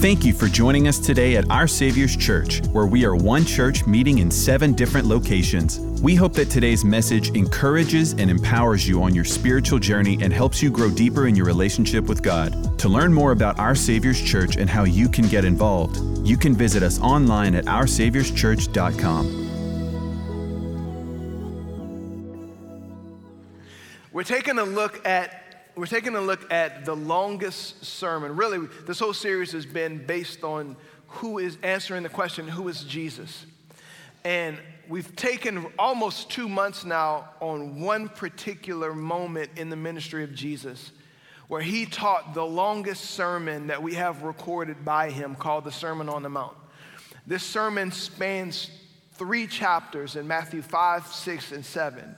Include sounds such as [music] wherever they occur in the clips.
Thank you for joining us today at Our Savior's Church, where we are one church meeting in seven different locations. We hope that today's message encourages and empowers you on your spiritual journey and helps you grow deeper in your relationship with God. To learn more about Our Savior's Church and how you can get involved, you can visit us online at OurSaviour'sChurch.com. We're taking a look at we're taking a look at the longest sermon. Really, this whole series has been based on who is answering the question, who is Jesus? And we've taken almost two months now on one particular moment in the ministry of Jesus where he taught the longest sermon that we have recorded by him called the Sermon on the Mount. This sermon spans three chapters in Matthew 5, 6, and 7.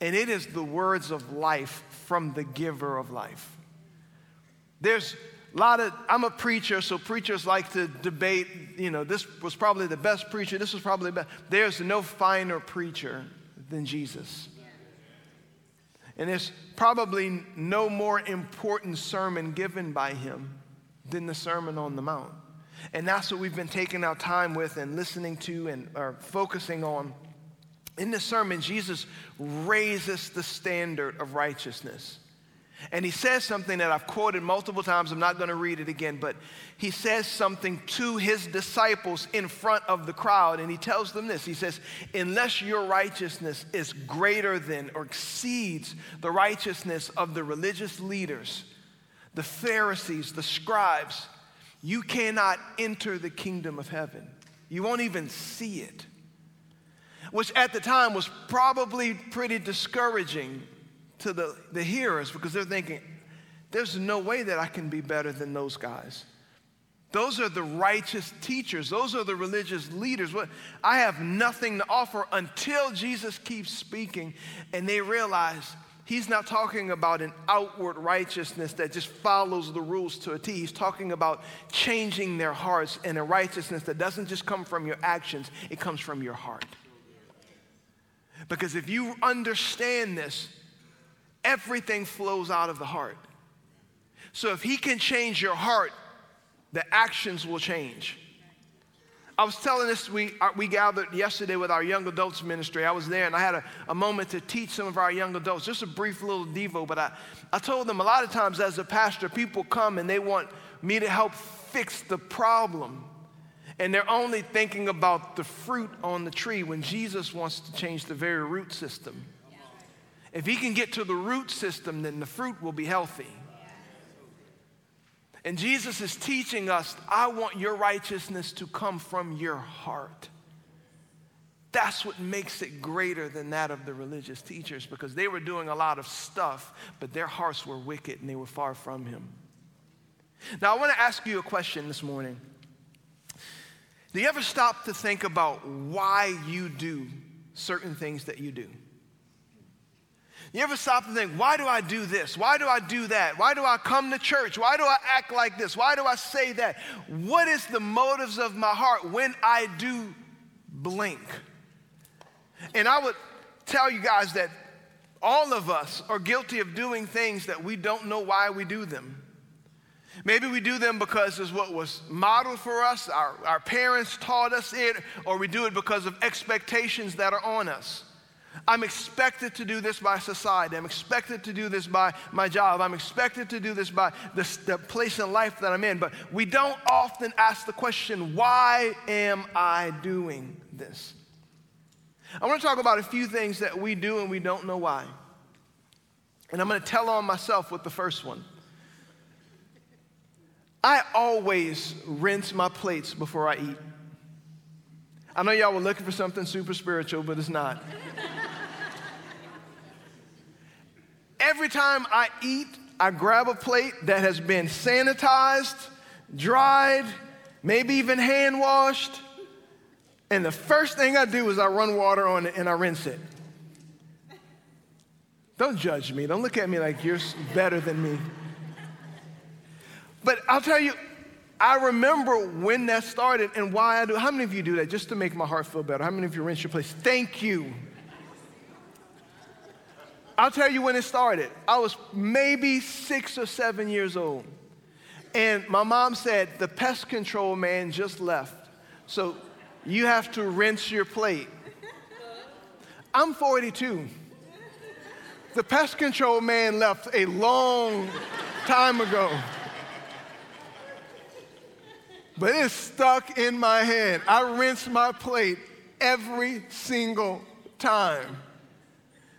And it is the words of life from the giver of life. There's a lot of, I'm a preacher, so preachers like to debate, you know, this was probably the best preacher, this was probably the best. There's no finer preacher than Jesus. And there's probably no more important sermon given by him than the Sermon on the Mount. And that's what we've been taking our time with and listening to and focusing on. In this sermon, Jesus raises the standard of righteousness. And he says something that I've quoted multiple times. I'm not going to read it again, but he says something to his disciples in front of the crowd. And he tells them this He says, Unless your righteousness is greater than or exceeds the righteousness of the religious leaders, the Pharisees, the scribes, you cannot enter the kingdom of heaven. You won't even see it which at the time was probably pretty discouraging to the, the hearers because they're thinking, there's no way that I can be better than those guys. Those are the righteous teachers. Those are the religious leaders. What I have nothing to offer until Jesus keeps speaking and they realize he's not talking about an outward righteousness that just follows the rules to a T. He's talking about changing their hearts and a righteousness that doesn't just come from your actions, it comes from your heart. Because if you understand this, everything flows out of the heart. So if He can change your heart, the actions will change. I was telling this, we, uh, we gathered yesterday with our young adults ministry. I was there and I had a, a moment to teach some of our young adults, just a brief little Devo, but I, I told them a lot of times as a pastor, people come and they want me to help fix the problem and they're only thinking about the fruit on the tree when Jesus wants to change the very root system. If he can get to the root system, then the fruit will be healthy. And Jesus is teaching us I want your righteousness to come from your heart. That's what makes it greater than that of the religious teachers because they were doing a lot of stuff, but their hearts were wicked and they were far from him. Now, I want to ask you a question this morning. Do you ever stop to think about why you do certain things that you do? You ever stop to think, why do I do this? Why do I do that? Why do I come to church? Why do I act like this? Why do I say that? What is the motives of my heart when I do blink? And I would tell you guys that all of us are guilty of doing things that we don't know why we do them. Maybe we do them because it's what was modeled for us, our, our parents taught us it, or we do it because of expectations that are on us. I'm expected to do this by society. I'm expected to do this by my job. I'm expected to do this by the, the place in life that I'm in. But we don't often ask the question, why am I doing this? I want to talk about a few things that we do and we don't know why. And I'm going to tell on myself with the first one. I always rinse my plates before I eat. I know y'all were looking for something super spiritual, but it's not. Every time I eat, I grab a plate that has been sanitized, dried, maybe even hand washed, and the first thing I do is I run water on it and I rinse it. Don't judge me. Don't look at me like you're better than me. But I'll tell you, I remember when that started and why I do. How many of you do that just to make my heart feel better? How many of you rinse your place? Thank you. I'll tell you when it started. I was maybe six or seven years old. And my mom said, The pest control man just left. So you have to rinse your plate. I'm 42. The pest control man left a long time ago. But it's stuck in my head. I rinse my plate every single time.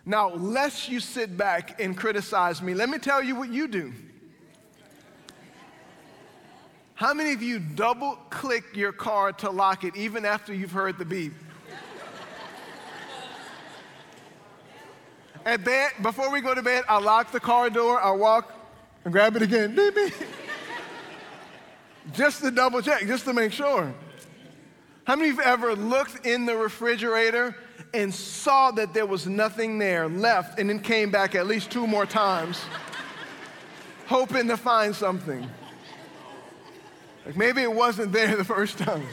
Now, lest you sit back and criticize me, let me tell you what you do. How many of you double click your car to lock it even after you've heard the beep? At bed, before we go to bed, I lock the car door, I walk and grab it again. Beep, beep. Just to double check, just to make sure. How many of you ever looked in the refrigerator and saw that there was nothing there left and then came back at least two more times, [laughs] hoping to find something? Like maybe it wasn't there the first time.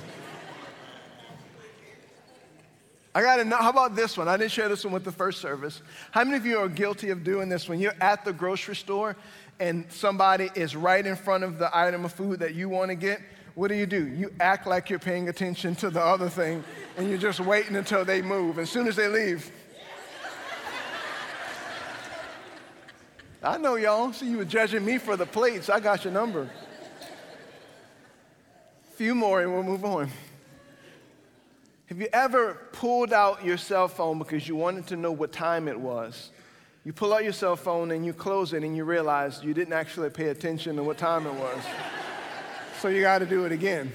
I gotta know, how about this one? I didn't share this one with the first service. How many of you are guilty of doing this when you're at the grocery store and somebody is right in front of the item of food that you wanna get? What do you do? You act like you're paying attention to the other thing and you're just waiting until they move. As soon as they leave, I know y'all. See, you were judging me for the plates. I got your number. Few more and we'll move on. Have you ever pulled out your cell phone because you wanted to know what time it was? You pull out your cell phone and you close it and you realize you didn't actually pay attention to what time it was. so you got to do it again.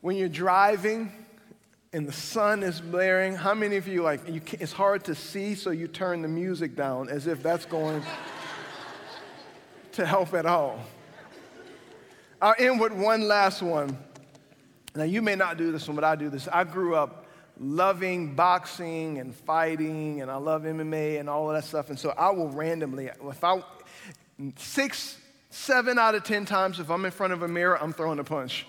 When you're driving and the sun is blaring, how many of you like you it's hard to see so you turn the music down as if that's going to help at all? I'll end with one last one. Now, you may not do this one, but I do this. I grew up loving boxing and fighting, and I love MMA and all of that stuff. And so I will randomly, if I, six, seven out of 10 times, if I'm in front of a mirror, I'm throwing a punch.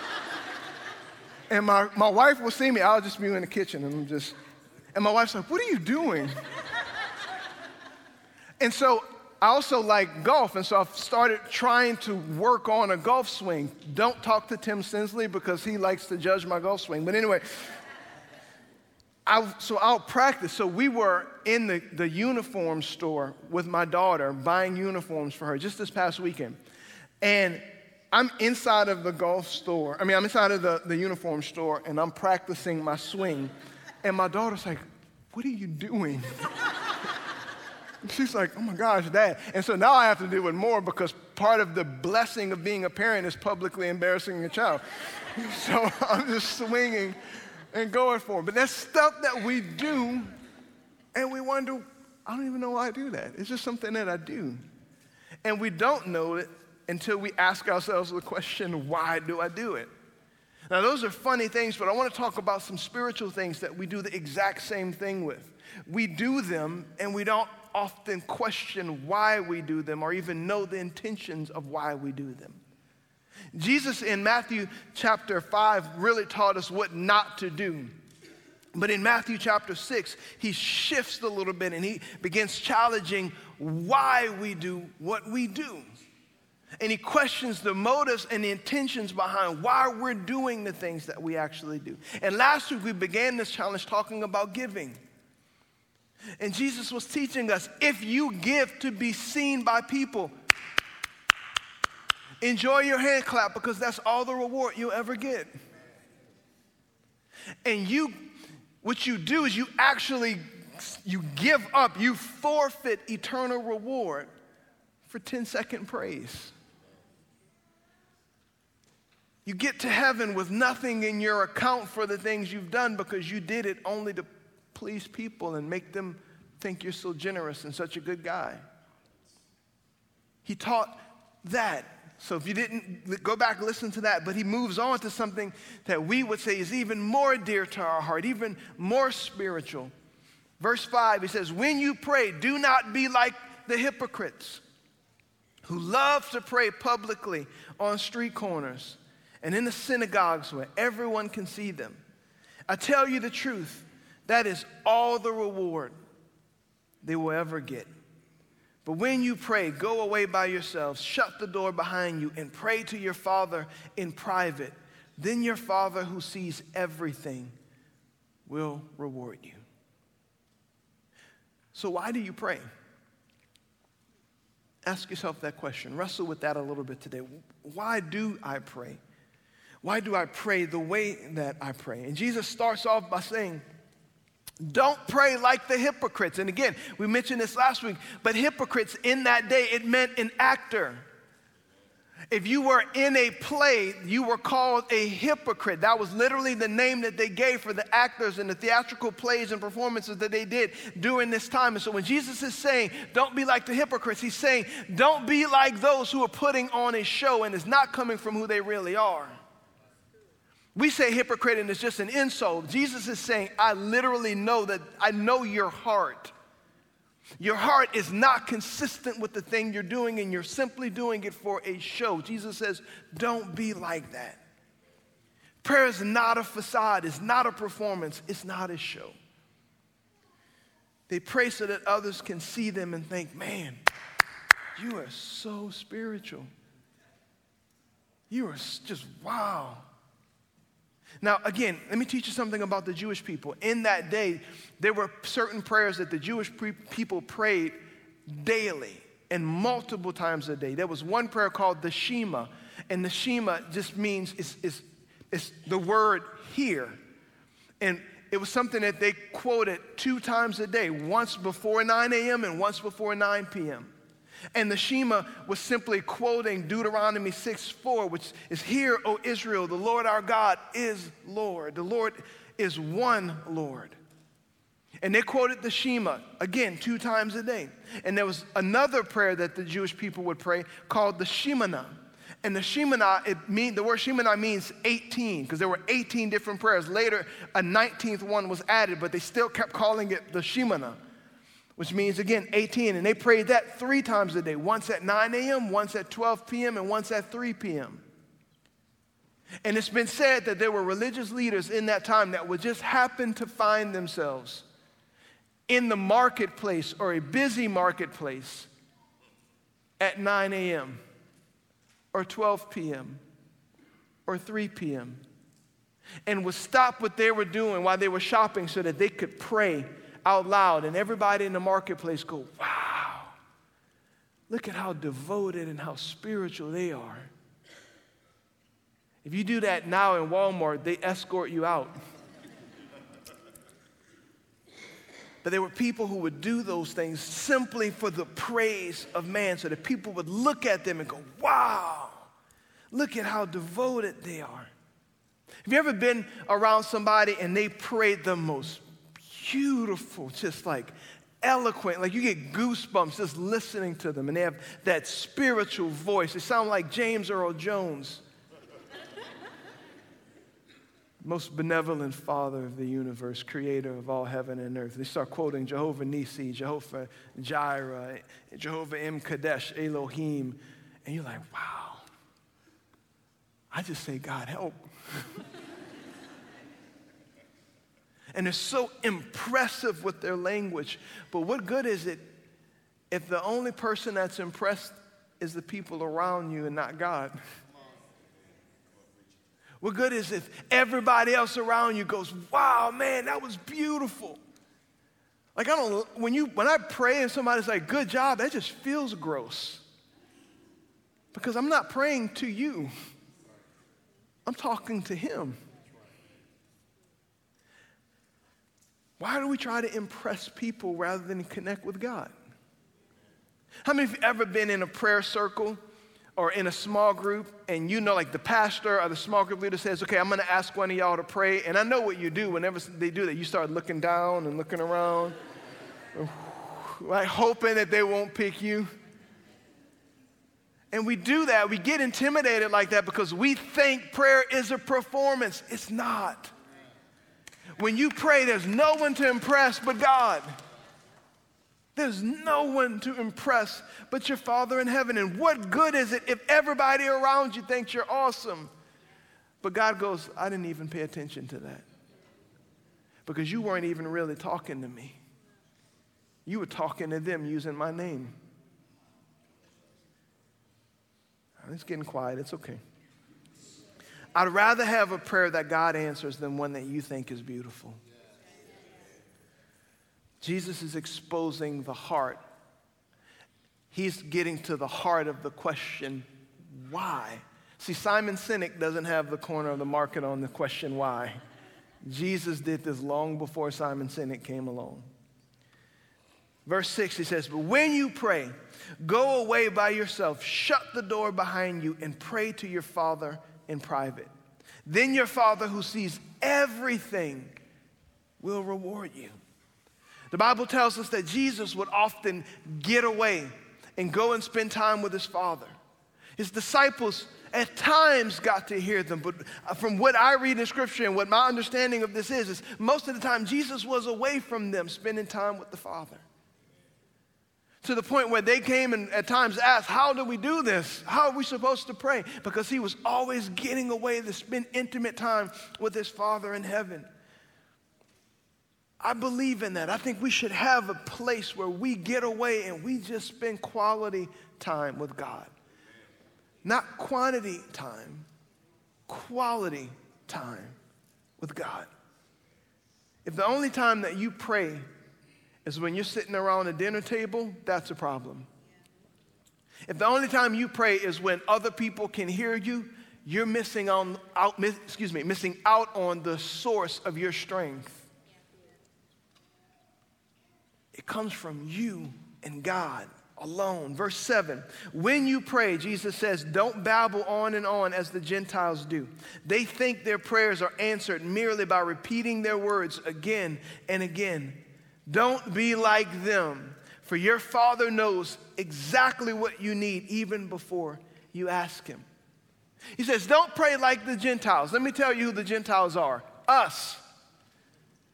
[laughs] and my, my wife will see me, I'll just be in the kitchen, and I'm just, and my wife's like, What are you doing? [laughs] and so I also like golf, and so I've started trying to work on a golf swing. Don't talk to Tim Sinsley because he likes to judge my golf swing. But anyway, I, so I'll practice. So we were in the, the uniform store with my daughter buying uniforms for her just this past weekend. And I'm inside of the golf store. I mean, I'm inside of the, the uniform store and I'm practicing my swing. And my daughter's like, What are you doing? [laughs] She's like, oh my gosh, dad. And so now I have to deal with more because part of the blessing of being a parent is publicly embarrassing a child. [laughs] so I'm just swinging and going for it. But that's stuff that we do, and we wonder, I don't even know why I do that. It's just something that I do. And we don't know it until we ask ourselves the question, why do I do it? Now, those are funny things, but I want to talk about some spiritual things that we do the exact same thing with. We do them and we don't often question why we do them or even know the intentions of why we do them. Jesus in Matthew chapter 5 really taught us what not to do. But in Matthew chapter 6, he shifts a little bit and he begins challenging why we do what we do. And he questions the motives and the intentions behind why we're doing the things that we actually do. And last week we began this challenge talking about giving. And Jesus was teaching us if you give to be seen by people, enjoy your hand clap because that's all the reward you'll ever get. And you, what you do is you actually you give up, you forfeit eternal reward for 10 second praise. You get to heaven with nothing in your account for the things you've done because you did it only to please people and make them think you're so generous and such a good guy. He taught that. So if you didn't go back listen to that, but he moves on to something that we would say is even more dear to our heart, even more spiritual. Verse 5, he says, When you pray, do not be like the hypocrites who love to pray publicly on street corners and in the synagogues where everyone can see them. I tell you the truth, that is all the reward. they will ever get. But when you pray, go away by yourselves, shut the door behind you, and pray to your Father in private. Then your Father who sees everything will reward you. So, why do you pray? Ask yourself that question. Wrestle with that a little bit today. Why do I pray? Why do I pray the way that I pray? And Jesus starts off by saying, don't pray like the hypocrites. And again, we mentioned this last week, but hypocrites in that day, it meant an actor. If you were in a play, you were called a hypocrite. That was literally the name that they gave for the actors in the theatrical plays and performances that they did during this time. And so when Jesus is saying, don't be like the hypocrites, he's saying, don't be like those who are putting on a show and is not coming from who they really are. We say hypocrite and it's just an insult. Jesus is saying, I literally know that I know your heart. Your heart is not consistent with the thing you're doing, and you're simply doing it for a show. Jesus says, Don't be like that. Prayer is not a facade, it's not a performance, it's not a show. They pray so that others can see them and think, Man, you are so spiritual. You are just wow. Now, again, let me teach you something about the Jewish people. In that day, there were certain prayers that the Jewish people prayed daily and multiple times a day. There was one prayer called the Shema, and the Shema just means it's, it's, it's the word here. And it was something that they quoted two times a day, once before 9 a.m. and once before 9 p.m. And the Shema was simply quoting Deuteronomy 6 4, which is, Hear, O Israel, the Lord our God is Lord. The Lord is one Lord. And they quoted the Shema again two times a day. And there was another prayer that the Jewish people would pray called the Shemoneh. And the Shemoneh, it mean, the word Shemoneh means 18, because there were 18 different prayers. Later, a 19th one was added, but they still kept calling it the Shemoneh which means again 18. And they prayed that three times a day once at 9 a.m., once at 12 p.m., and once at 3 p.m. And it's been said that there were religious leaders in that time that would just happen to find themselves in the marketplace or a busy marketplace at 9 a.m. or 12 p.m. or 3 p.m. and would stop what they were doing while they were shopping so that they could pray out loud, and everybody in the marketplace go, wow, look at how devoted and how spiritual they are. If you do that now in Walmart, they escort you out. [laughs] But there were people who would do those things simply for the praise of man, so that people would look at them and go, wow, look at how devoted they are. Have you ever been around somebody and they prayed the most beautiful, just like eloquent. Like you get goosebumps just listening to them, and they have that spiritual voice. They sound like James Earl Jones. Most benevolent Father of the universe, creator of all heaven and earth. They start quoting Jehovah Nissi, Jehovah Jireh, Jehovah M'Kaddesh, Elohim. And you're like, wow. I just say, God, help. [laughs] And they're so impressive with their language. But what good is it if the only person that's impressed is the people around you and not God? What good is it if everybody else around you goes, wow, man, that was beautiful? Like I don't when you when I pray and somebody's like, good job, that just feels gross. Because I'm not praying to you. I'm talking to him. Why do we try to impress people rather than connect with God? How many of you ever been in a prayer circle or in a small group and you know, like the pastor or the small group leader says, okay, I'm to ask one of y'all to pray. And I know what you do whenever they do that. You start looking down and looking around, [laughs] like hoping that they won't pick you. And we do that. We get intimidated like that because we think prayer is a performance. It's not. When you pray, there's no one to impress but God. There's no one to impress but your Father in heaven. And what good is it if everybody around you thinks you're awesome? But God goes, I didn't even pay attention to that because you weren't even really talking to me. you were talking to them using my name. It's getting quiet. It's okay. I'd rather have a prayer that God answers than one that you think is beautiful. Jesus is exposing the heart. He's getting to the heart of the question, why? See, Simon Sinek doesn't have the corner of the market on the question why. Jesus did this long before Simon Sinek came along. Verse 6, he says, But when you pray, go away by yourself, shut the door behind you, and pray to your Father in private. Then your Father who sees everything will reward you. The Bible tells us that Jesus would often get away and go and spend time with his Father. His disciples at times got to hear them, but uh, from what I read in Scripture and what my understanding of this is, is most of the time Jesus was away from them, spending time with the Father. To the point where they came and at times asked, How do we do this? How are we supposed to pray? Because he was always getting away to spend intimate time with his Father in heaven. I believe in that. I think we should have a place where we get away and we just spend quality time with God. Not quantity time, quality time with God. If the only time that you pray is when you're sitting around a dinner table, that's a problem. If the only time you pray is when other people can hear you, you're missing on out, miss, excuse me, missing out on the source of your strength. It comes from you and God alone. Verse 7 When you pray, Jesus says, don't babble on and on as the Gentiles do. They think their prayers are answered merely by repeating their words again and again. Don't be like them, for your Father knows exactly what you need even before you ask Him. He says, Don't pray like the Gentiles. Let me tell you who the Gentiles are us.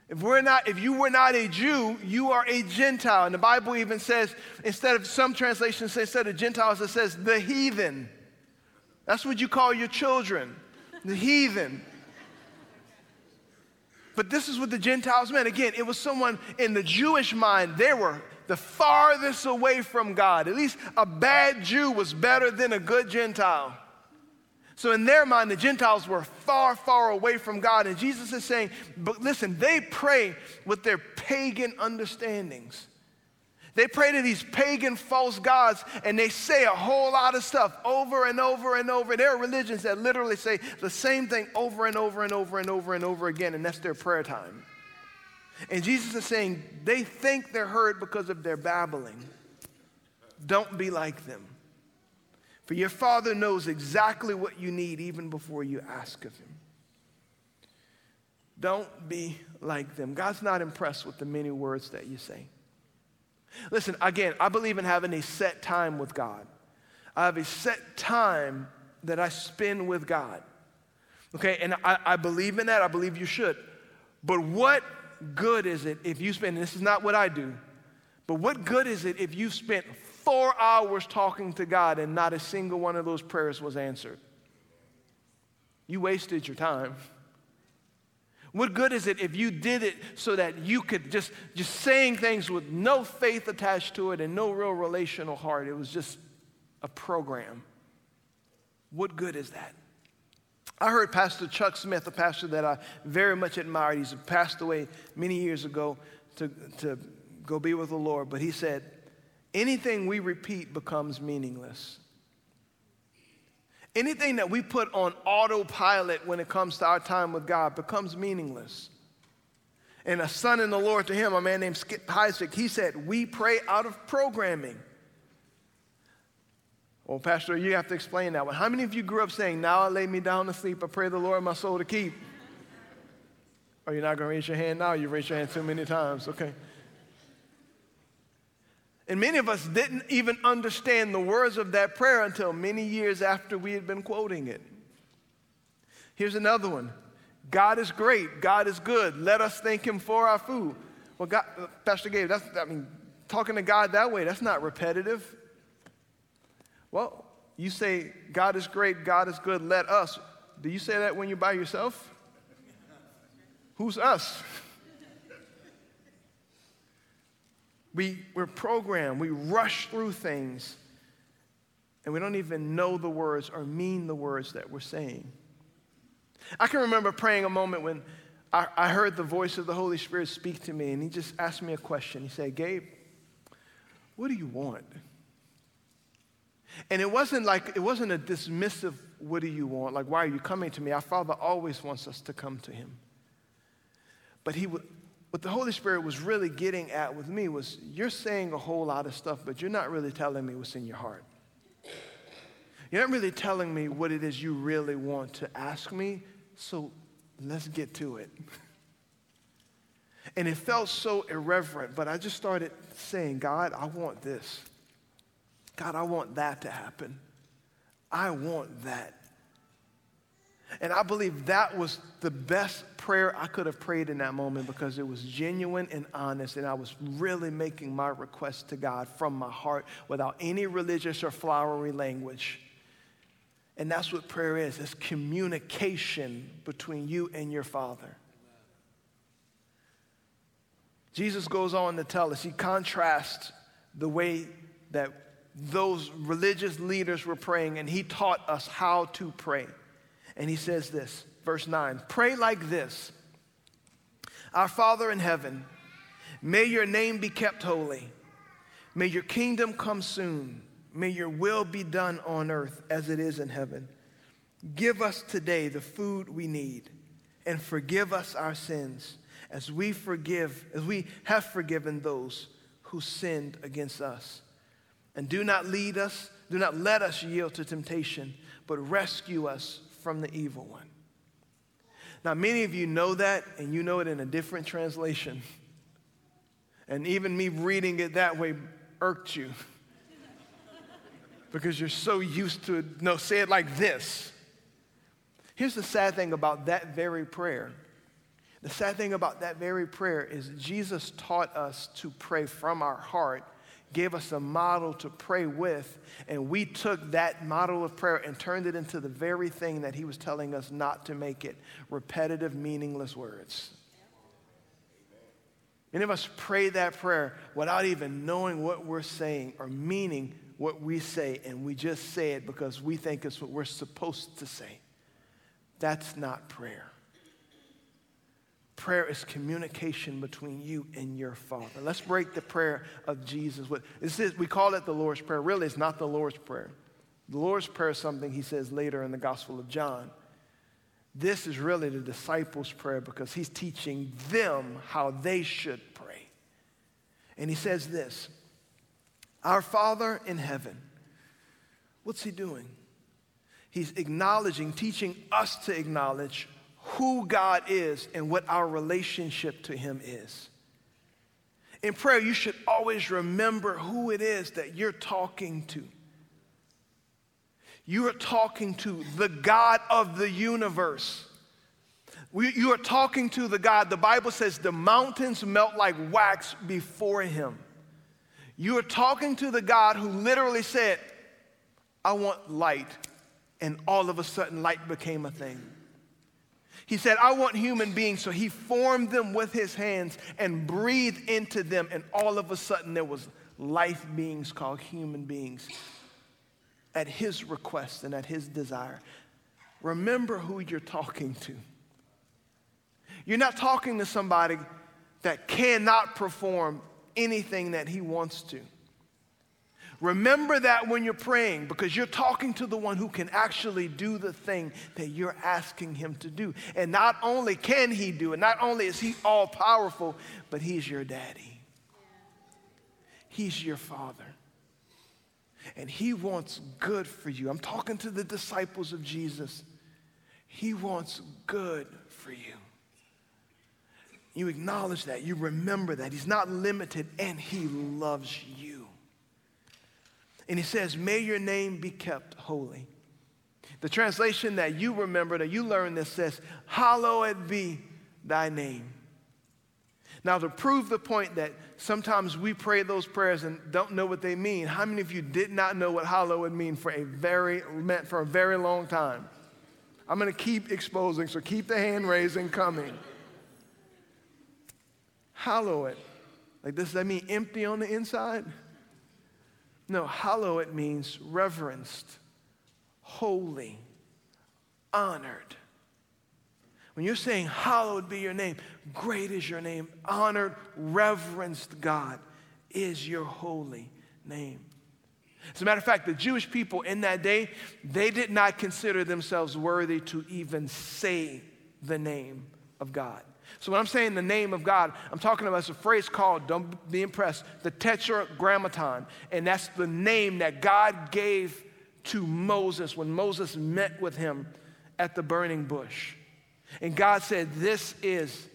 If, we're not, if you were not a Jew, you are a Gentile. And the Bible even says, instead of some translations say instead of Gentiles, it says the heathen. That's what you call your children, the heathen. But this is what the Gentiles meant. Again, it was someone in the Jewish mind, they were the farthest away from God. At least a bad Jew was better than a good Gentile. So, in their mind, the Gentiles were far, far away from God. And Jesus is saying, but listen, they pray with their pagan understandings. They pray to these pagan false gods and they say a whole lot of stuff over and over and over. There are religions that literally say the same thing over and over and over and over and over again, and that's their prayer time. And Jesus is saying they think they're heard because of their babbling. Don't be like them. For your Father knows exactly what you need even before you ask of Him. Don't be like them. God's not impressed with the many words that you say. Listen, again, I believe in having a set time with God. I have a set time that I spend with God. Okay, and I, I believe in that. I believe you should. But what good is it if you spend, this is not what I do, but what good is it if you spent four hours talking to God and not a single one of those prayers was answered? You wasted your time. What good is it if you did it so that you could just, just saying things with no faith attached to it and no real relational heart? It was just a program. What good is that? I heard Pastor Chuck Smith, a pastor that I very much admired. He's passed away many years ago to, to go be with the Lord, but he said, anything we repeat becomes meaningless. Anything that we put on autopilot when it comes to our time with God becomes meaningless. And a son in the Lord to him, a man named Skip Heitzig, he said, We pray out of programming. Well, Pastor, you have to explain that one. How many of you grew up saying, Now I lay me down to sleep, I pray the Lord my soul to keep? Or you're not going to raise your hand now? You raised your hand too many times. Okay. And many of us didn't even understand the words of that prayer until many years after we had been quoting it. Here's another one God is great, God is good. Let us thank Him for our food. Well, God, Pastor Gabe, that's, I mean, talking to God that way, that's not repetitive. Well, you say, God is great, God is good, let us. Do you say that when you're by yourself? Who's us? [laughs] We, we're programmed, we rush through things, and we don't even know the words or mean the words that we're saying. I can remember praying a moment when I, I heard the voice of the Holy Spirit speak to me, and he just asked me a question. He said, Gabe, what do you want? And it wasn't like, it wasn't a dismissive, what do you want? Like, why are you coming to me? Our Father always wants us to come to him. But he would, what the Holy Spirit was really getting at with me was, you're saying a whole lot of stuff, but you're not really telling me what's in your heart. You're not really telling me what it is you really want to ask me, so let's get to it. And it felt so irreverent, but I just started saying, God, I want this. God, I want that to happen. I want that. And I believe that was the best prayer I could have prayed in that moment because it was genuine and honest, and I was really making my request to God from my heart without any religious or flowery language. And that's what prayer is it's communication between you and your Father. Jesus goes on to tell us, he contrasts the way that those religious leaders were praying, and he taught us how to pray. And he says this, verse 9 Pray like this Our Father in heaven, may your name be kept holy, may your kingdom come soon. May your will be done on earth as it is in heaven. Give us today the food we need and forgive us our sins as we forgive, as we have forgiven those who sinned against us. And do not lead us, do not let us yield to temptation, but rescue us from the evil one. Now, many of you know that, and you know it in a different translation. And even me reading it that way irked you because you're so used to. No, say it like this. Here's the sad thing about that very prayer. The sad thing about that very prayer is Jesus taught us to pray from our heart, gave us a model to pray with, and we took that model of prayer and turned it into the very thing that he was telling us not to make it repetitive, meaningless words. Many of us pray that prayer without even knowing what we're saying or meaning what we say, and we just say it because we think it's what we're supposed to say. That's not prayer. Prayer is communication between you and your Father. Let's break the prayer of Jesus. This is, we call it the Lord's Prayer. Really, it's not the Lord's Prayer. The Lord's Prayer is something he says later in the Gospel of John. This is really the disciples' prayer because he's teaching them how they should pray. And he says this Our Father in heaven, what's he doing? He's acknowledging, teaching us to acknowledge who God is and what our relationship to Him is. In prayer, you should always remember who it is that you're talking to. You are talking to the God of the universe. You are talking to the God, the Bible says the mountains melt like wax before Him. You are talking to the God who literally said, I want light. And all of a sudden, light became a thing. He said, I want human beings. So he formed them with his hands and breathed into them. And all of a sudden, there was life beings called human beings at his request and at his desire. Remember who you're talking to. You're not talking to somebody that cannot perform anything that he wants to. Remember that when you're praying because you're talking to the one who can actually do the thing that you're asking him to do. And not only can he do it, not only is he all powerful, but he's your daddy. He's your father. And he wants good for you. I'm talking to the disciples of Jesus. He wants good for you. You acknowledge that. You remember that. He's not limited and he loves you. And he says, May your name be kept holy. The translation that you remember, that you learned this says, Hallowed be thy name. Now, to prove the point that sometimes we pray those prayers and don't know what they mean, how many of you did not know what hallowed mean for a very meant for a very long time? I'm going to keep exposing, so keep the hand raising coming. Hallowed Like, does that mean empty on the inside? No, hallowed means reverenced, holy, honored. When you're saying, Hallowed be your name, great is your name, honored, reverenced God is your holy name. As a matter of fact, the Jewish people in that day, they did not consider themselves worthy to even say the name of God. So when I'm saying the name of God, I'm talking about it's a phrase called, don't be impressed, the Tetragrammaton. And that's the name that God gave to Moses when Moses met with him at the burning bush. And God said, This is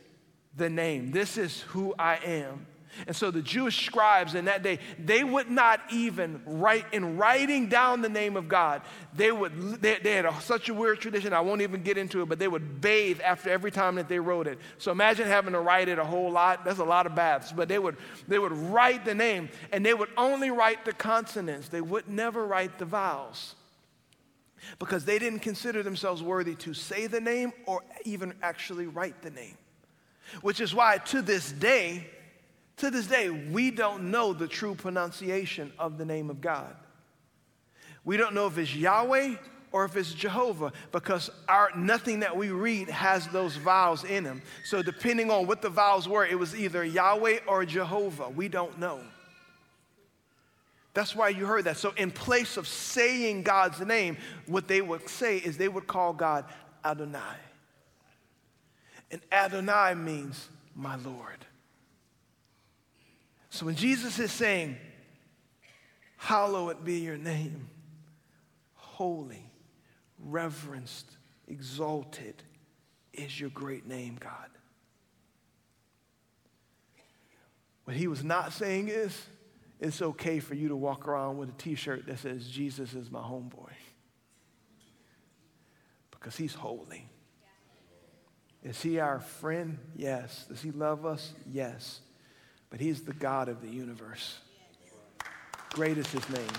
the name. This is who I am. And so the Jewish scribes in that day, they would not even write, in writing down the name of God, they would, they, they had a, such a weird tradition, I won't even get into it, but they would bathe after every time that they wrote it. So imagine having to write it a whole lot. That's a lot of baths. But they would, they would write the name, and they would only write the consonants. They would never write the vowels because they didn't consider themselves worthy to say the name or even actually write the name. Which is why to this day, to this day, we don't know the true pronunciation of the name of God. We don't know if it's Yahweh or if it's Jehovah because our, nothing that we read has those vowels in them. So, depending on what the vowels were, it was either Yahweh or Jehovah. We don't know. That's why you heard that. So, in place of saying God's name, what they would say is they would call God Adonai. And Adonai means my Lord. So when Jesus is saying, Hallowed be your name, holy, reverenced, exalted is your great name, God. What he was not saying is, it's okay for you to walk around with a t shirt that says, Jesus is my homeboy. Because he's holy. Is he our friend? Yes. Does he love us? Yes but He's the God of the universe. Great is His name.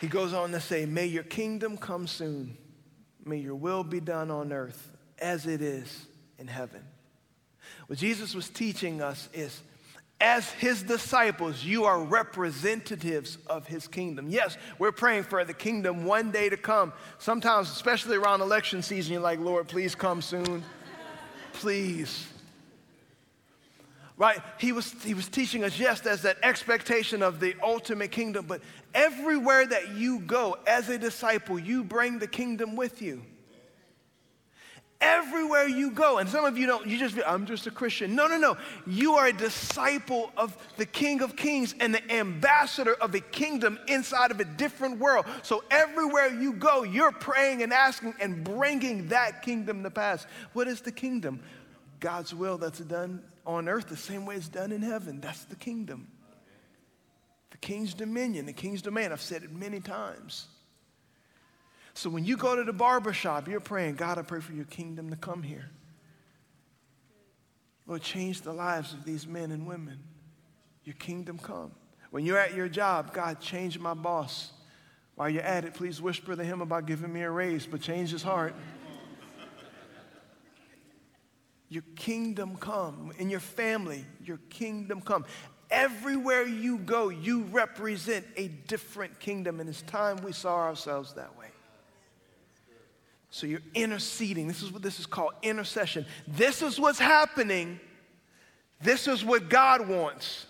He goes on to say, May your kingdom come soon. May your will be done on earth as it is in heaven. What Jesus was teaching us is as his disciples, you are representatives of his kingdom. Yes, we're praying for the kingdom one day to come. Sometimes, especially around election season, you're like, Lord, please come soon please. Right? He was, he was teaching us, yes, there's that expectation of the ultimate kingdom, but everywhere that you go as a disciple, you bring the kingdom with you. Everywhere you go, and some of you don't, you just, I'm just a Christian. No, no, no. You are a disciple of the King of Kings and the ambassador of a kingdom inside of a different world. So everywhere you go, you're praying and asking and bringing that kingdom to pass. What is the kingdom? God's will that's done on earth the same way it's done in heaven. That's the kingdom. The king's dominion, the king's domain. I've said it many times. So when you go to the barber shop, you're praying, God, I pray for your kingdom to come here. Lord, change the lives of these men and women. Your kingdom come. When you're at your job, God, change my boss. While you're at it, please whisper to him about giving me a raise, but change his heart. your kingdom come. In your family, your kingdom come. Everywhere you go, you represent a different kingdom, and it's time we saw ourselves that way. So you're interceding. This is what this is called intercession. This is what's happening. This is what God wants.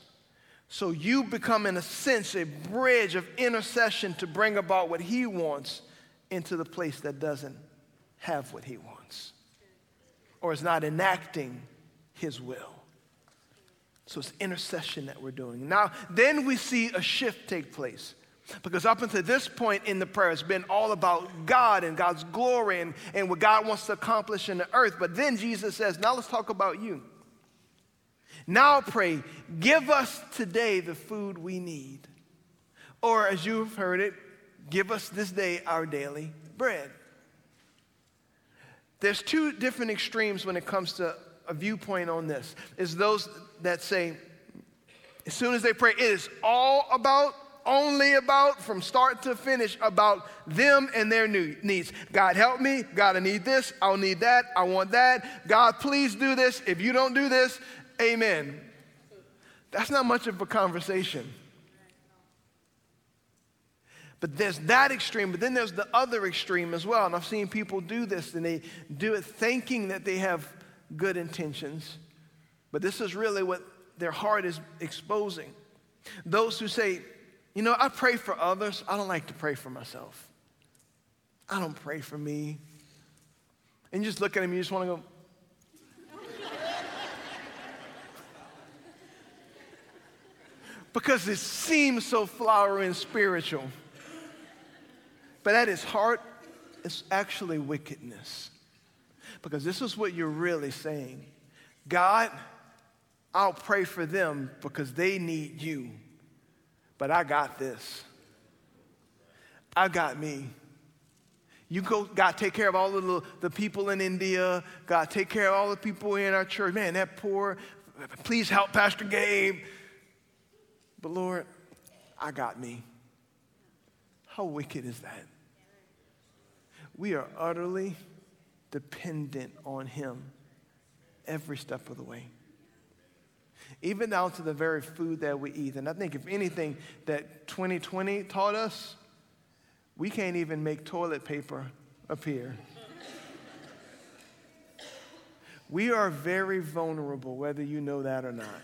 So you become, in a sense, a bridge of intercession to bring about what He wants into the place that doesn't have what He wants or is not enacting His will. So it's intercession that we're doing. Now, then we see a shift take place. Because up until this point in the prayer, it's been all about God and God's glory and, and what God wants to accomplish in the earth. But then Jesus says, Now let's talk about you. Now pray, give us today the food we need. Or as you've heard it, give us this day our daily bread. There's two different extremes when it comes to a viewpoint on this. Is those that say, as soon as they pray, it is all about only about, from start to finish, about them and their needs. God, help me. God, I need this. I'll need that. I want that. God, please do this. If you don't do this, amen. That's not much of a conversation. But there's that extreme, but then there's the other extreme as well. And I've seen people do this and they do it thinking that they have good intentions. But this is really what their heart is exposing. Those who say, you know, I pray for others, I don't like to pray for myself. I don't pray for me. And you just look at him, you just want to go, [laughs] because it seems so flowery and spiritual. But at its heart, it's actually wickedness. Because this is what you're really saying God, I'll pray for them because they need you, but I got this. I got me. You go, God, take care of all the, the people in India. God, take care of all the people in our church. Man, that poor, please help Pastor Gabe. But Lord, I got me. How wicked is that? We are utterly dependent on Him every step of the way. Even down to the very food that we eat. And I think, if anything, that 2020 taught us, we can't even make toilet paper appear. we are very vulnerable, whether you know that or not.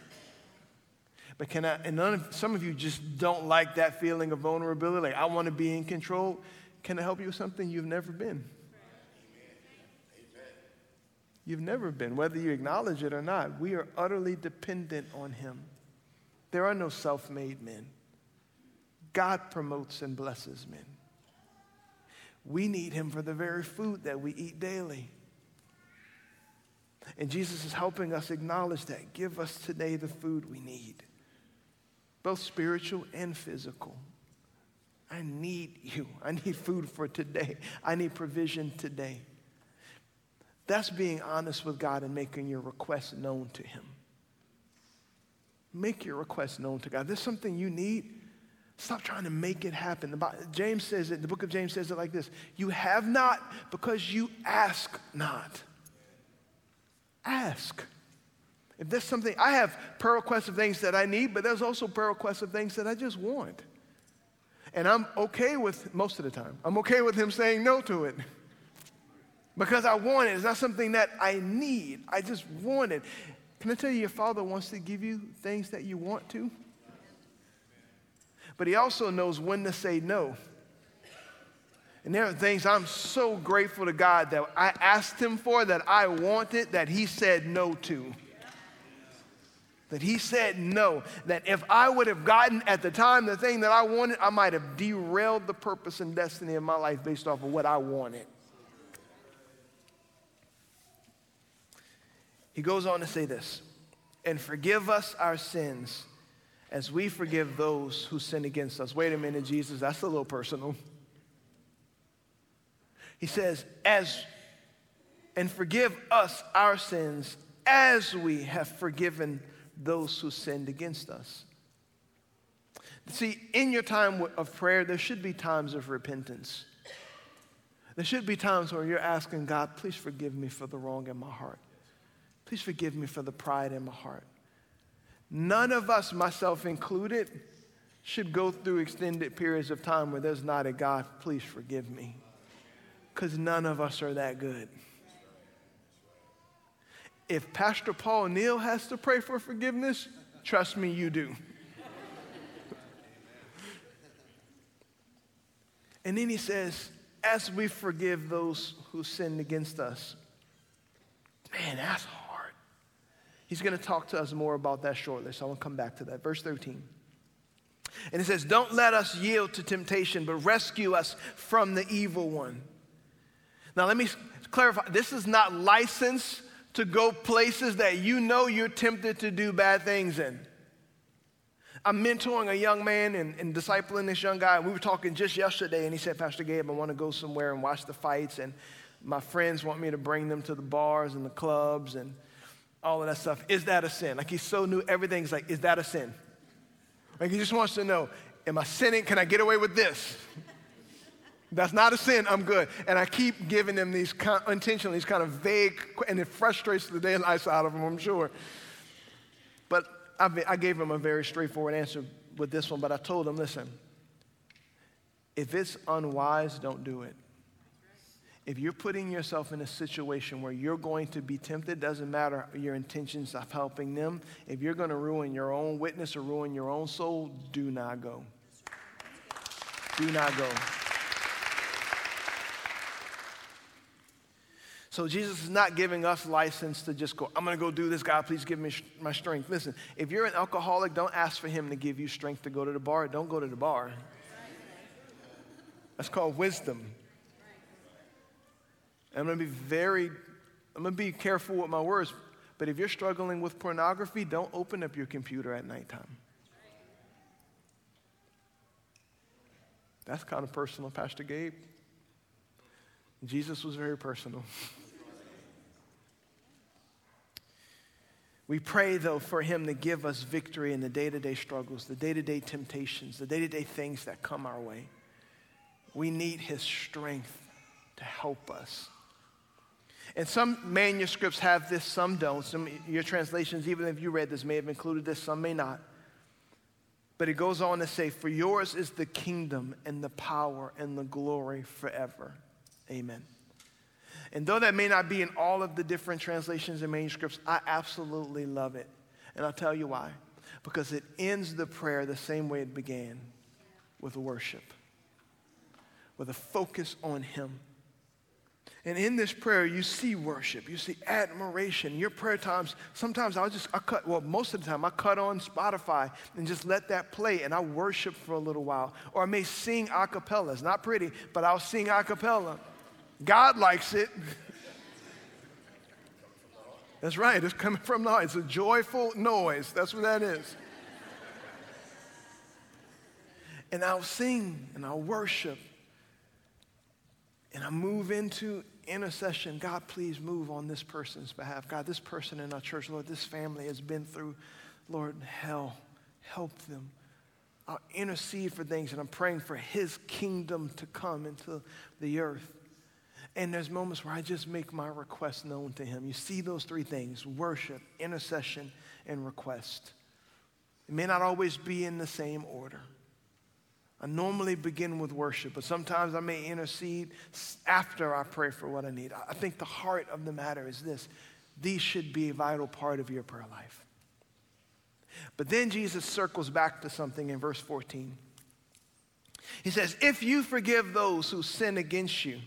But can I, and of, some of you just don't like that feeling of vulnerability, like I want to be in control. Can I help you with something you've never been? You've never been, whether you acknowledge it or not. We are utterly dependent on Him. There are no self made men. God promotes and blesses men. We need Him for the very food that we eat daily. And Jesus is helping us acknowledge that. Give us today the food we need, both spiritual and physical. I need you. I need food for today. I need provision today. That's being honest with God and making your request known to Him. Make your request known to God. There's something you need. Stop trying to make it happen. James says it, the book of James says it like this You have not because you ask not. Ask. If there's something, I have prayer requests of things that I need, but there's also prayer requests of things that I just want. And I'm okay with, most of the time, I'm okay with him saying no to it. Because I want it. It's not something that I need. I just want it. Can I tell you, your father wants to give you things that you want to? But he also knows when to say no. And there are things I'm so grateful to God that I asked him for, that I wanted, that he said no to that he said no. That if I would have gotten at the time the thing that I wanted, I might have derailed the purpose and destiny of my life based off of what I wanted. He goes on to say this and forgive us our sins as we forgive those who sin against us. Wait a minute, Jesus, that's a little personal. He says, as and forgive us our sins as we have forgiven those who sinned against us. See, in your time of prayer, there should be times of repentance. There should be times where you're asking God, please forgive me for the wrong in my heart. Please forgive me for the pride in my heart. None of us, myself included, should go through extended periods of time where there's not a God, please forgive me. Because none of us are that good if Pastor Paul Neal has to pray for forgiveness, trust me, you do. and then he says, as we forgive those who sinned against us. Man, that's hard. He's going to talk to us more about that shortly, so I want to come back to that. Verse 13. And it says, Don't let us yield to temptation, but rescue us from the evil one. Now, let me clarify this is not license to go places that you know you're tempted to do bad things in. I'm mentoring a young man and, and, discipling this young guy. And we were talking just yesterday, and he said, Pastor Gabe, I want to go somewhere and watch the fights, and my friends want me to bring them to the bars and the clubs and all of that stuff. Is that a sin? Like he's so new, everything's like, is that a sin? Like he just wants to know, Am I sinning? Can I get away with this? That's not a sin. I'm good. And I keep giving them these kind, intentionally, these kind of vague, and it frustrates the daylights out of them, I'm sure. But I, I gave them a very straightforward answer with this one, but I told them, listen, if it's unwise, don't do it. If you're putting yourself in a situation where you're going to be tempted, doesn't matter your intentions of helping them. If you're going to ruin your own witness or ruin your own soul, do not go. Do not go. So Jesus is not giving us license to just go, I'm going to go do this, God, please give me sh- my strength. Listen, if you're an alcoholic, don't ask for him to give you strength to go to the bar. Don't go to the bar. That's called wisdom. I'm going to be very, I'm going to be careful with my words, but if you're struggling with pornography, don't open up your computer at nighttime. That's kind of personal, Pastor Gabe. Jesus was very personal. we pray, though, for him to give us victory in the day to day struggles, the day to day temptations, the day to day things that come our way. We need his strength to help us. And some manuscripts have this, some don't. Some your translations, even if you read this, may have included this, some may not. But it goes on to say, For yours is the kingdom and the power and the glory forever. Amen. And though that may not be in all of the different translations and manuscripts, I absolutely love it. And I'll tell you why. Because it ends the prayer the same way it began with worship, with a focus on Him. And in this prayer, you see worship, you see admiration. Your prayer times, sometimes I'll just, I cut, well, most of the time, I cut on Spotify and just let that play and I worship for a little while. Or I may sing a cappella. It's not pretty, but I'll sing a cappella. God likes it. [laughs] That's right, it's coming from the heart. It's a joyful noise. That's what that is. And I'll sing and I'll worship and I move into intercession. God, please move on this person's behalf. God, this person in our church, Lord, this family has been through, Lord, hell. Help them. I'll intercede for things, and I'm praying for His kingdom to come into the earth. And there's moments where I just make my request known to Him. You see those three things worship, intercession, and request. It may not always be in the same order. I normally begin with worship, but sometimes I may intercede after I pray for what I need. I think the heart of the matter is this these should be a vital part of your prayer life. But then Jesus circles back to something in verse 14. He says, If you forgive those who sin against you,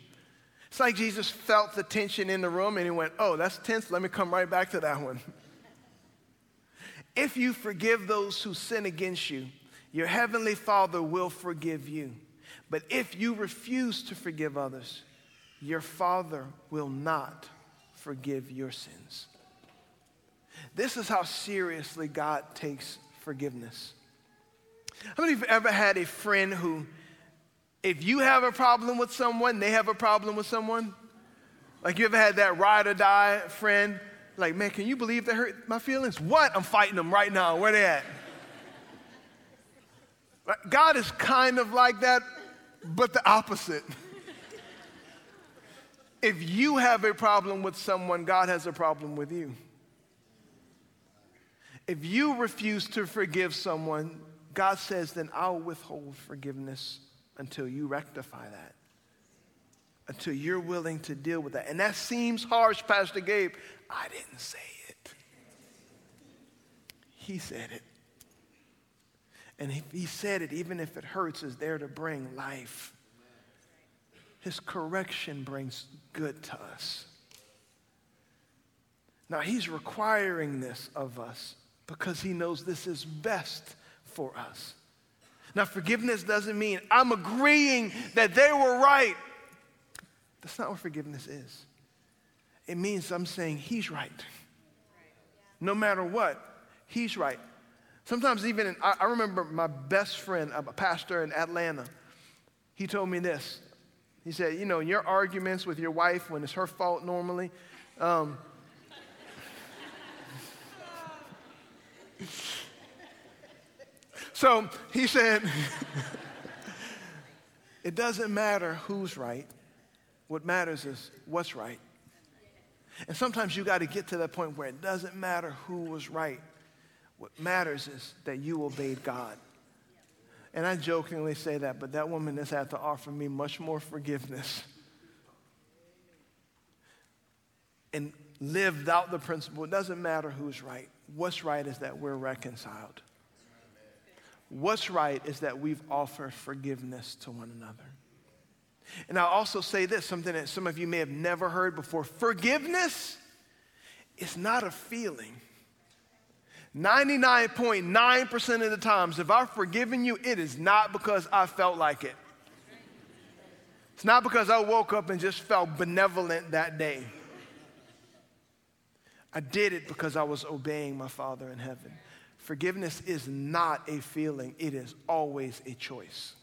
it's like Jesus felt the tension in the room and he went, Oh, that's tense. Let me come right back to that one. [laughs] if you forgive those who sin against you, your heavenly Father will forgive you. But if you refuse to forgive others, your Father will not forgive your sins. This is how seriously God takes forgiveness. How many of you ever had a friend who, if you have a problem with someone, they have a problem with someone? Like you ever had that ride or die friend? Like, man, can you believe they hurt my feelings? What? I'm fighting them right now. Where they at? God is kind of like that, but the opposite. if you have a problem with someone, God has a problem with you. If you refuse to forgive someone, God says, then I'll withhold forgiveness until you rectify that, until you're willing to deal with that. And that seems harsh, Pastor Gabe. I didn't say it, He said it. And he, said it, even if it hurts, is there to bring life. His correction brings good to us. Now, he's requiring this of us because he knows this is best for us. Now, forgiveness doesn't mean I'm agreeing that they were right. That's not what forgiveness is. It means I'm saying he's right. No matter what, he's right. Sometimes, even in, I, I remember my best friend, a pastor in Atlanta, he told me this. He said, You know, your arguments with your wife when it's her fault normally, um, [laughs] So he said, [laughs] It doesn't matter who's right. What matters is what's right. And sometimes you got to get to that point where it doesn't matter who was right. What matters is that you obeyed God. And I jokingly say that, but that woman has had to offer me much more forgiveness and lived out the principle. It doesn't matter who's right. What's right is that we're reconciled. What's right is that we've offered forgiveness to one another. And I'll also say this something that some of you may have never heard before forgiveness is not a feeling. 99.9% of the times, if I've forgiven you, it is not because I felt like it. It's not because I woke up and just felt benevolent that day. I did it because I was obeying my Father in heaven. Forgiveness is not a feeling, it is always a choice.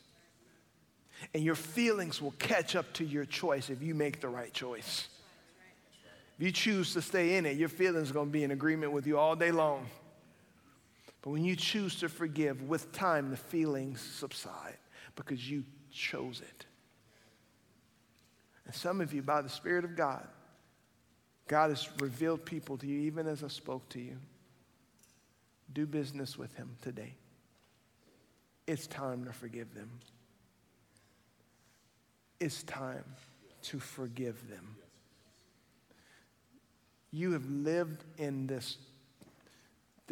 And your feelings will catch up to your choice if you make the right choice. If you choose to stay in it, your feelings are going to be in agreement with you all day long. But when you choose to forgive, with time, the feelings subside because you chose it. And some of you, by the Spirit of God, God has revealed people to you, even as I spoke to you. Do business with Him today. It's time to forgive them. It's time to forgive them. You have lived in this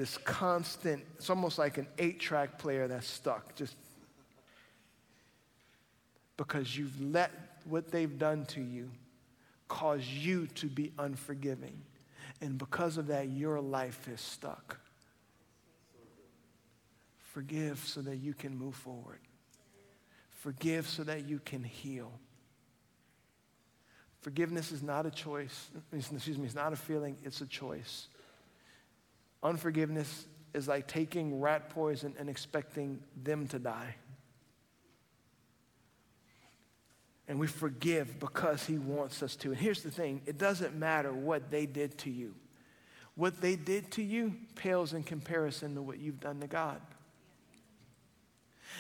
this constant, it's almost like an eight track player that's stuck, just because you've let what they've done to you cause you to be unforgiving. And because of that, your life is stuck. Forgive so that you can move forward. Forgive so that you can heal. Forgiveness is not a choice. Excuse me, it's not a feeling, it's a choice. Unforgiveness is like taking rat poison and expecting them to die. And we forgive because he wants us to. And here's the thing it doesn't matter what they did to you. What they did to you pales in comparison to what you've done to God.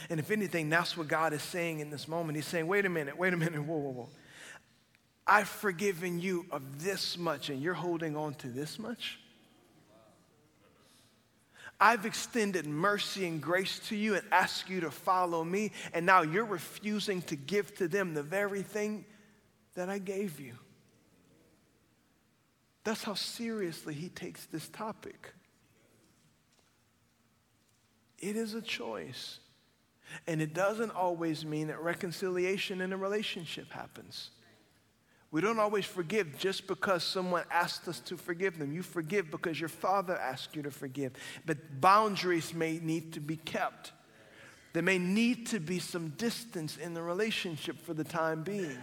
And if anything, that's what God is saying in this moment. He's saying, wait a minute, wait a minute, whoa, whoa, whoa. I've forgiven you of this much, and you're holding on to this much? I've extended mercy and grace to you and asked you to follow me, and now you're refusing to give to them the very thing that I gave you. That's how seriously he takes this topic. It is a choice. And it doesn't always mean that reconciliation in a relationship happens. We don't always forgive just because someone asked us to forgive them. You forgive because your father asked you to forgive. But boundaries may need to be kept. There may need to be some distance in the relationship for the time being.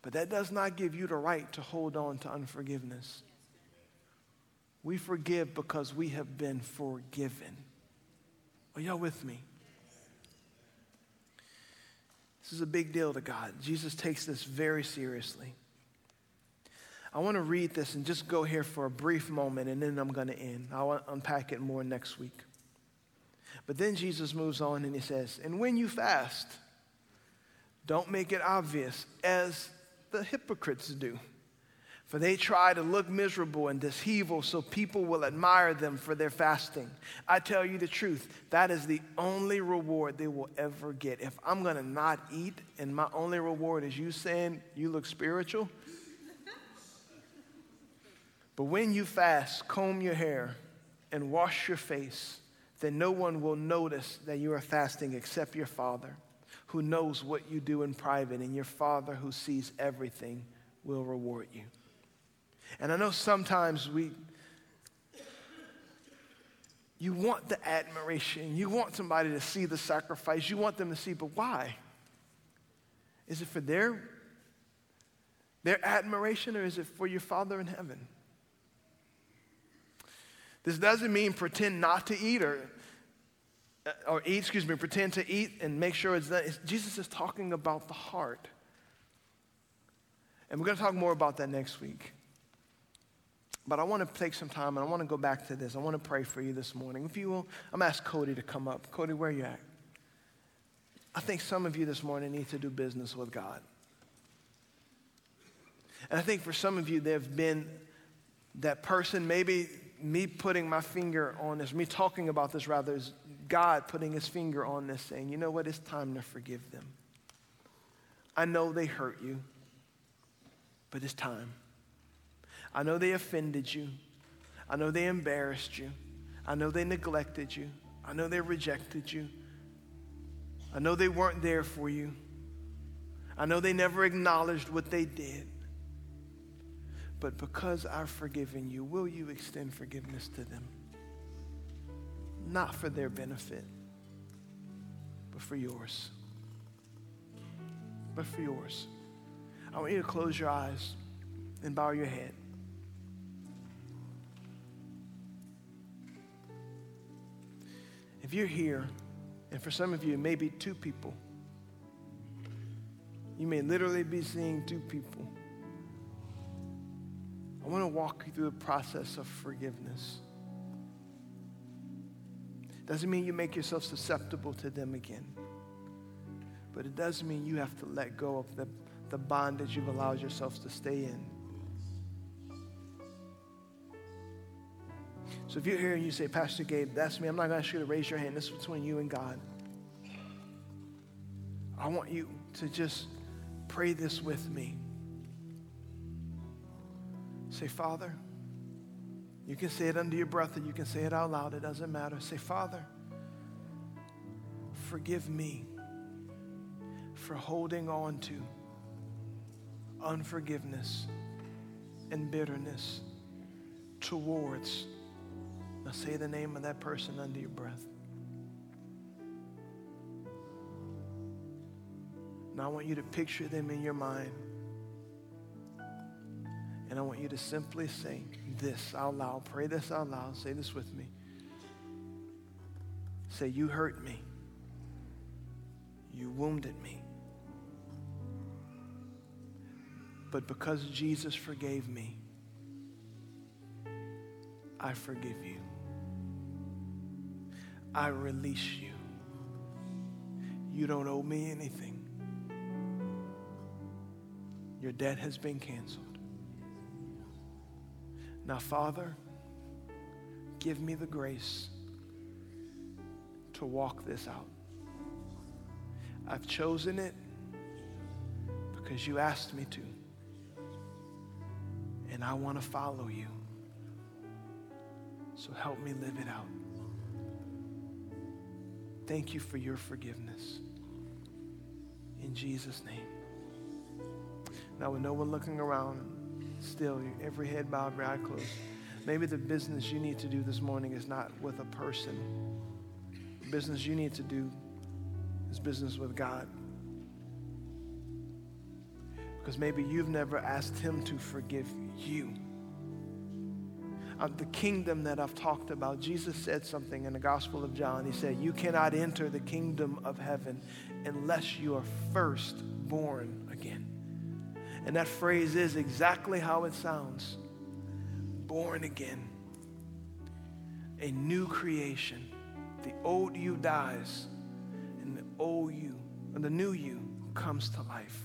But that does not give you the right to hold on to unforgiveness. We forgive because we have been forgiven. Are y'all with me? This is a big deal to God. Jesus takes this very seriously. I want to read this and just go here for a brief moment and then I'm going to end. I'll unpack it more next week. But then Jesus moves on and he says, And when you fast, don't make it obvious as the hypocrites do for they try to look miserable and evil, so people will admire them for their fasting. I tell you the truth, that is the only reward they will ever get. If I'm to not eat and my only reward is you saying you look spiritual, but when you fast, comb your hair and wash your face, then no one will notice that you are fasting except your Father, who knows what you do in private, and your Father who sees everything will reward you. And I know sometimes we, you want the admiration, you want somebody to see the sacrifice, you want them to see, but why? Is it for their, their admiration or is it for your Father in heaven? This doesn't mean pretend not to eat or, uh, or eat, excuse me, pretend to eat and make sure it's done. Jesus is talking about the heart. And we're going to talk more about that next week. But I want to take some time and I want to go back to this. I want to pray for you this morning. If you will, I'm going to ask Cody to come up. Cody, where are you at? I think some of you this morning need to do business with God. And I think for some of you, there have been that person, maybe me putting my finger on this, me talking about this rather, is God putting his finger on this, saying, you know what, it's time to forgive them. I know they hurt you, but it's time. I know they offended you. I know they embarrassed you. I know they neglected you. I know they rejected you. I know they weren't there for you. I know they never acknowledged what they did. But because I've forgiven you, will you extend forgiveness to them? Not for their benefit, but for yours. But for yours. I want you to close your eyes and bow your head. If you're here, and for some of you, it may be two people, you may literally be seeing two people. I want to walk you through the process of forgiveness. Doesn't mean you make yourself susceptible to them again. But it does mean you have to let go of the, the bondage you've allowed yourself to stay in. So if you're here and you say, Pastor Gabe, that's me, I'm not going to ask you to raise your hand. This is between you and God. I want you to just pray this with me. Say, Father, you can say it under your breath or you can say it out loud. It doesn't matter. Say, Father, forgive me for holding on to unforgiveness and bitterness towards. Now say the name of that person under your breath. Now I want you to picture them in your mind. And I want you to simply say this out loud. Pray this out loud. Say this with me. Say, You hurt me. You wounded me. But because Jesus forgave me, I forgive you. I release you. You don't owe me anything. Your debt has been canceled. Now, Father, give me the grace to walk this out. I've chosen it because you asked me to. And I want to follow you. So help me live it out. Thank you for your forgiveness. In Jesus' name. Now, with no one looking around, still, every head bowed, every eye closed. Maybe the business you need to do this morning is not with a person. The business you need to do is business with God. Because maybe you've never asked Him to forgive you. Of the kingdom that I've talked about, Jesus said something in the Gospel of John. He said, You cannot enter the kingdom of heaven unless you are first born again. And that phrase is exactly how it sounds born again, a new creation. The old you dies, and the old you, and the new you comes to life.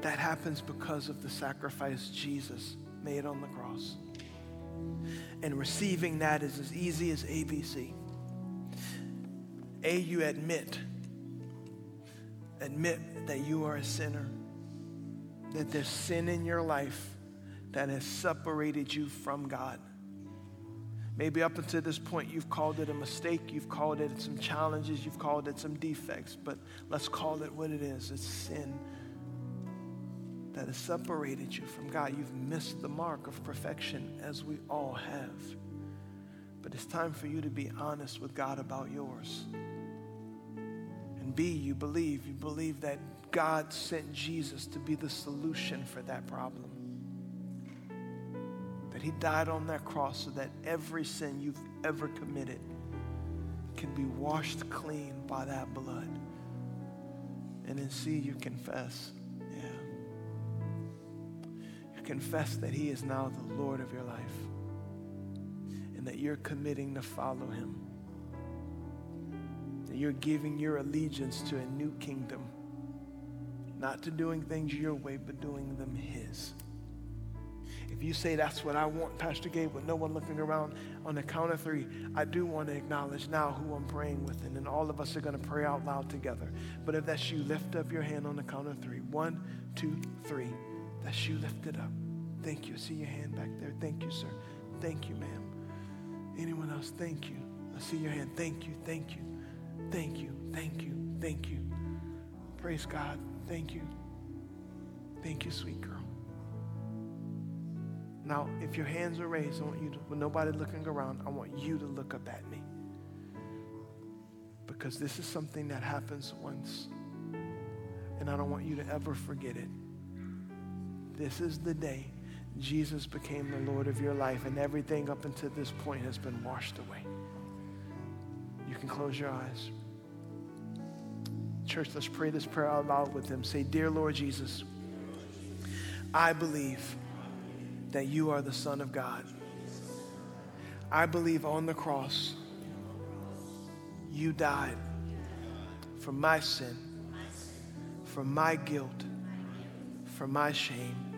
That happens because of the sacrifice Jesus made on the cross. And receiving that is as easy as ABC. A, you admit Admit that you are a sinner, that there's sin in your life that has separated you from God. Maybe up until this point, you've called it a mistake, you've called it some challenges, you've called it some defects, but let's call it what it is it's sin that has separated you from God. You've missed the mark of perfection, as we all have. But it's time for you to be honest with God about yours. And B, you believe, you believe that God sent Jesus to be the solution for that problem. That he died on that cross so that every sin you've ever committed can be washed clean by that blood. And then C, you confess. Confess that He is now the Lord of your life and that you're committing to follow Him. That you're giving your allegiance to a new kingdom, not to doing things your way, but doing them His. If you say that's what I want, Pastor Gabe, with no one looking around on the count of three, I do want to acknowledge now who I'm praying with, and then all of us are going to pray out loud together. But if that's you, lift up your hand on the count of three. One, two, three. That's you, lift it up. Thank you. I see your hand back there. Thank you, sir. Thank you, ma'am. Anyone else? Thank you. I see your hand. Thank you. Thank you. Thank you. Thank you. Thank you. Praise God. Thank you. Thank you, sweet girl. Now, if your hands are raised, I want you to, with nobody looking around, I want you to look up at me. Because this is something that happens once. And I don't want you to ever forget it. This is the day Jesus became the Lord of your life, and everything up until this point has been washed away. You can close your eyes. Church, let's pray this prayer out loud with him. Say, Dear Lord Jesus, I believe that you are the Son of God. I believe on the cross you died for my sin, for my guilt, for my shame.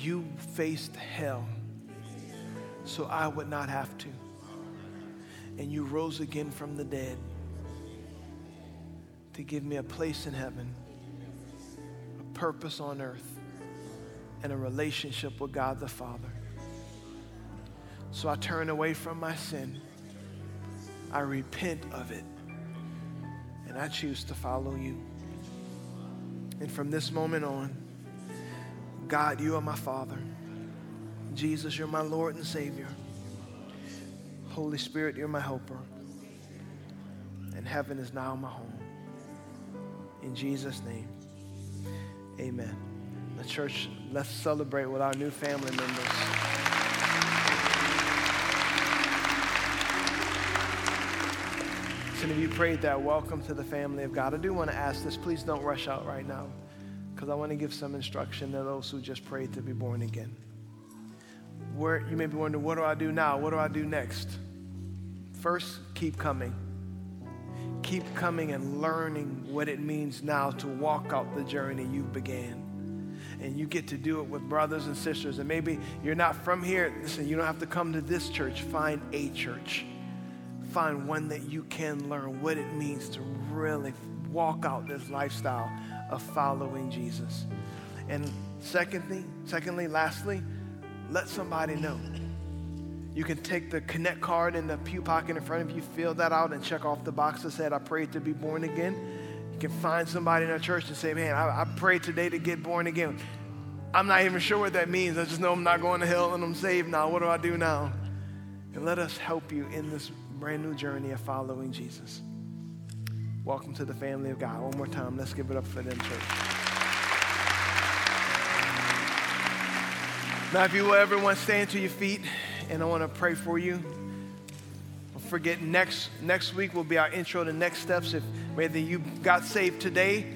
You faced hell so I would not have to. And you rose again from the dead to give me a place in heaven, a purpose on earth and a relationship with God the Father. So I turn away from my sin. I repent of it. And I choose to follow you. And from this moment on, God, you are my Father. Jesus, you're my Lord and Savior. Holy Spirit, you're my helper. And heaven is now my home. In Jesus' name, amen. The church, let's celebrate with our new family members. Some of you prayed that. Welcome to the family of God. I do want to ask this. Please don't rush out right now because I want to give some instruction to those who just prayed to be born again. Where you may be wondering, what do I do now? What do I do next? First, keep coming. Keep coming and learning what it means now to walk out the journey you began and you get to do it with brothers and sisters. And maybe you're not from here. Listen, you don't have to come to this church. Find a church. Find one that you can learn what it means to really walk out this lifestyle of following Jesus. And secondly, secondly, lastly, let somebody know. You can take the connect card in the pew pocket in front of you, fill that out, and check off the box that said, I prayed to be born again You can find somebody in our church and say, Man, I, I prayed today to get born again. I'm not even sure what that means. I just know I'm not going to hell and I'm saved now. What do I do now? And let us help you in this brand new journey of following Jesus. Welcome to the family of God. One more time, let's give it up for them, church. Now, if you will, everyone stand to your feet, and I want to pray for you Don't forget next next week will be our intro to next steps. If whether you got saved today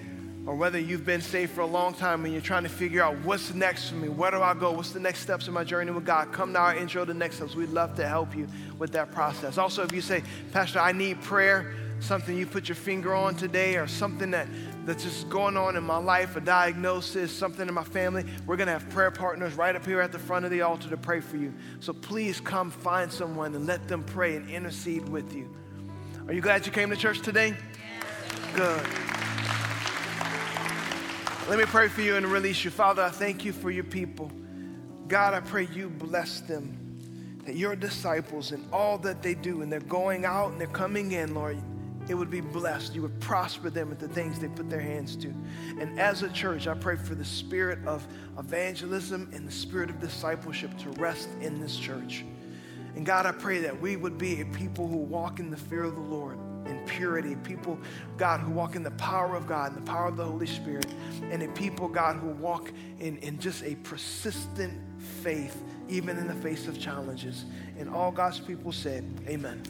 or whether you've been saved for a long time and you're trying to figure out what's next for me, where do I go, what's the next steps in my journey with God, come to our intro to next steps. We'd love to help you with that process. Also, if you say, Pastor, I need prayer, something you put your finger on today or something that that's just going on in my life, a diagnosis, something in my family, we're going to have prayer partners right up here at the front of the altar to pray for you. So please come find someone and let them pray and intercede with you. Are you glad you came to church today? Good. Let me pray for you and release you. Father, I thank you for your people. God, I pray you bless them. That your disciples and all that they do, and they're going out and they're coming in, Lord, it would be blessed. You would prosper them with the things they put their hands to. And as a church, I pray for the spirit of evangelism and the spirit of discipleship to rest in this church. And God, I pray that we would be a people who walk in the fear of the Lord, in purity, people, God, who walk in the power of God and the power of the Holy Spirit, and a people, God, who walk in, in just a persistent faith, even in the face of challenges. And all God's people said, Amen.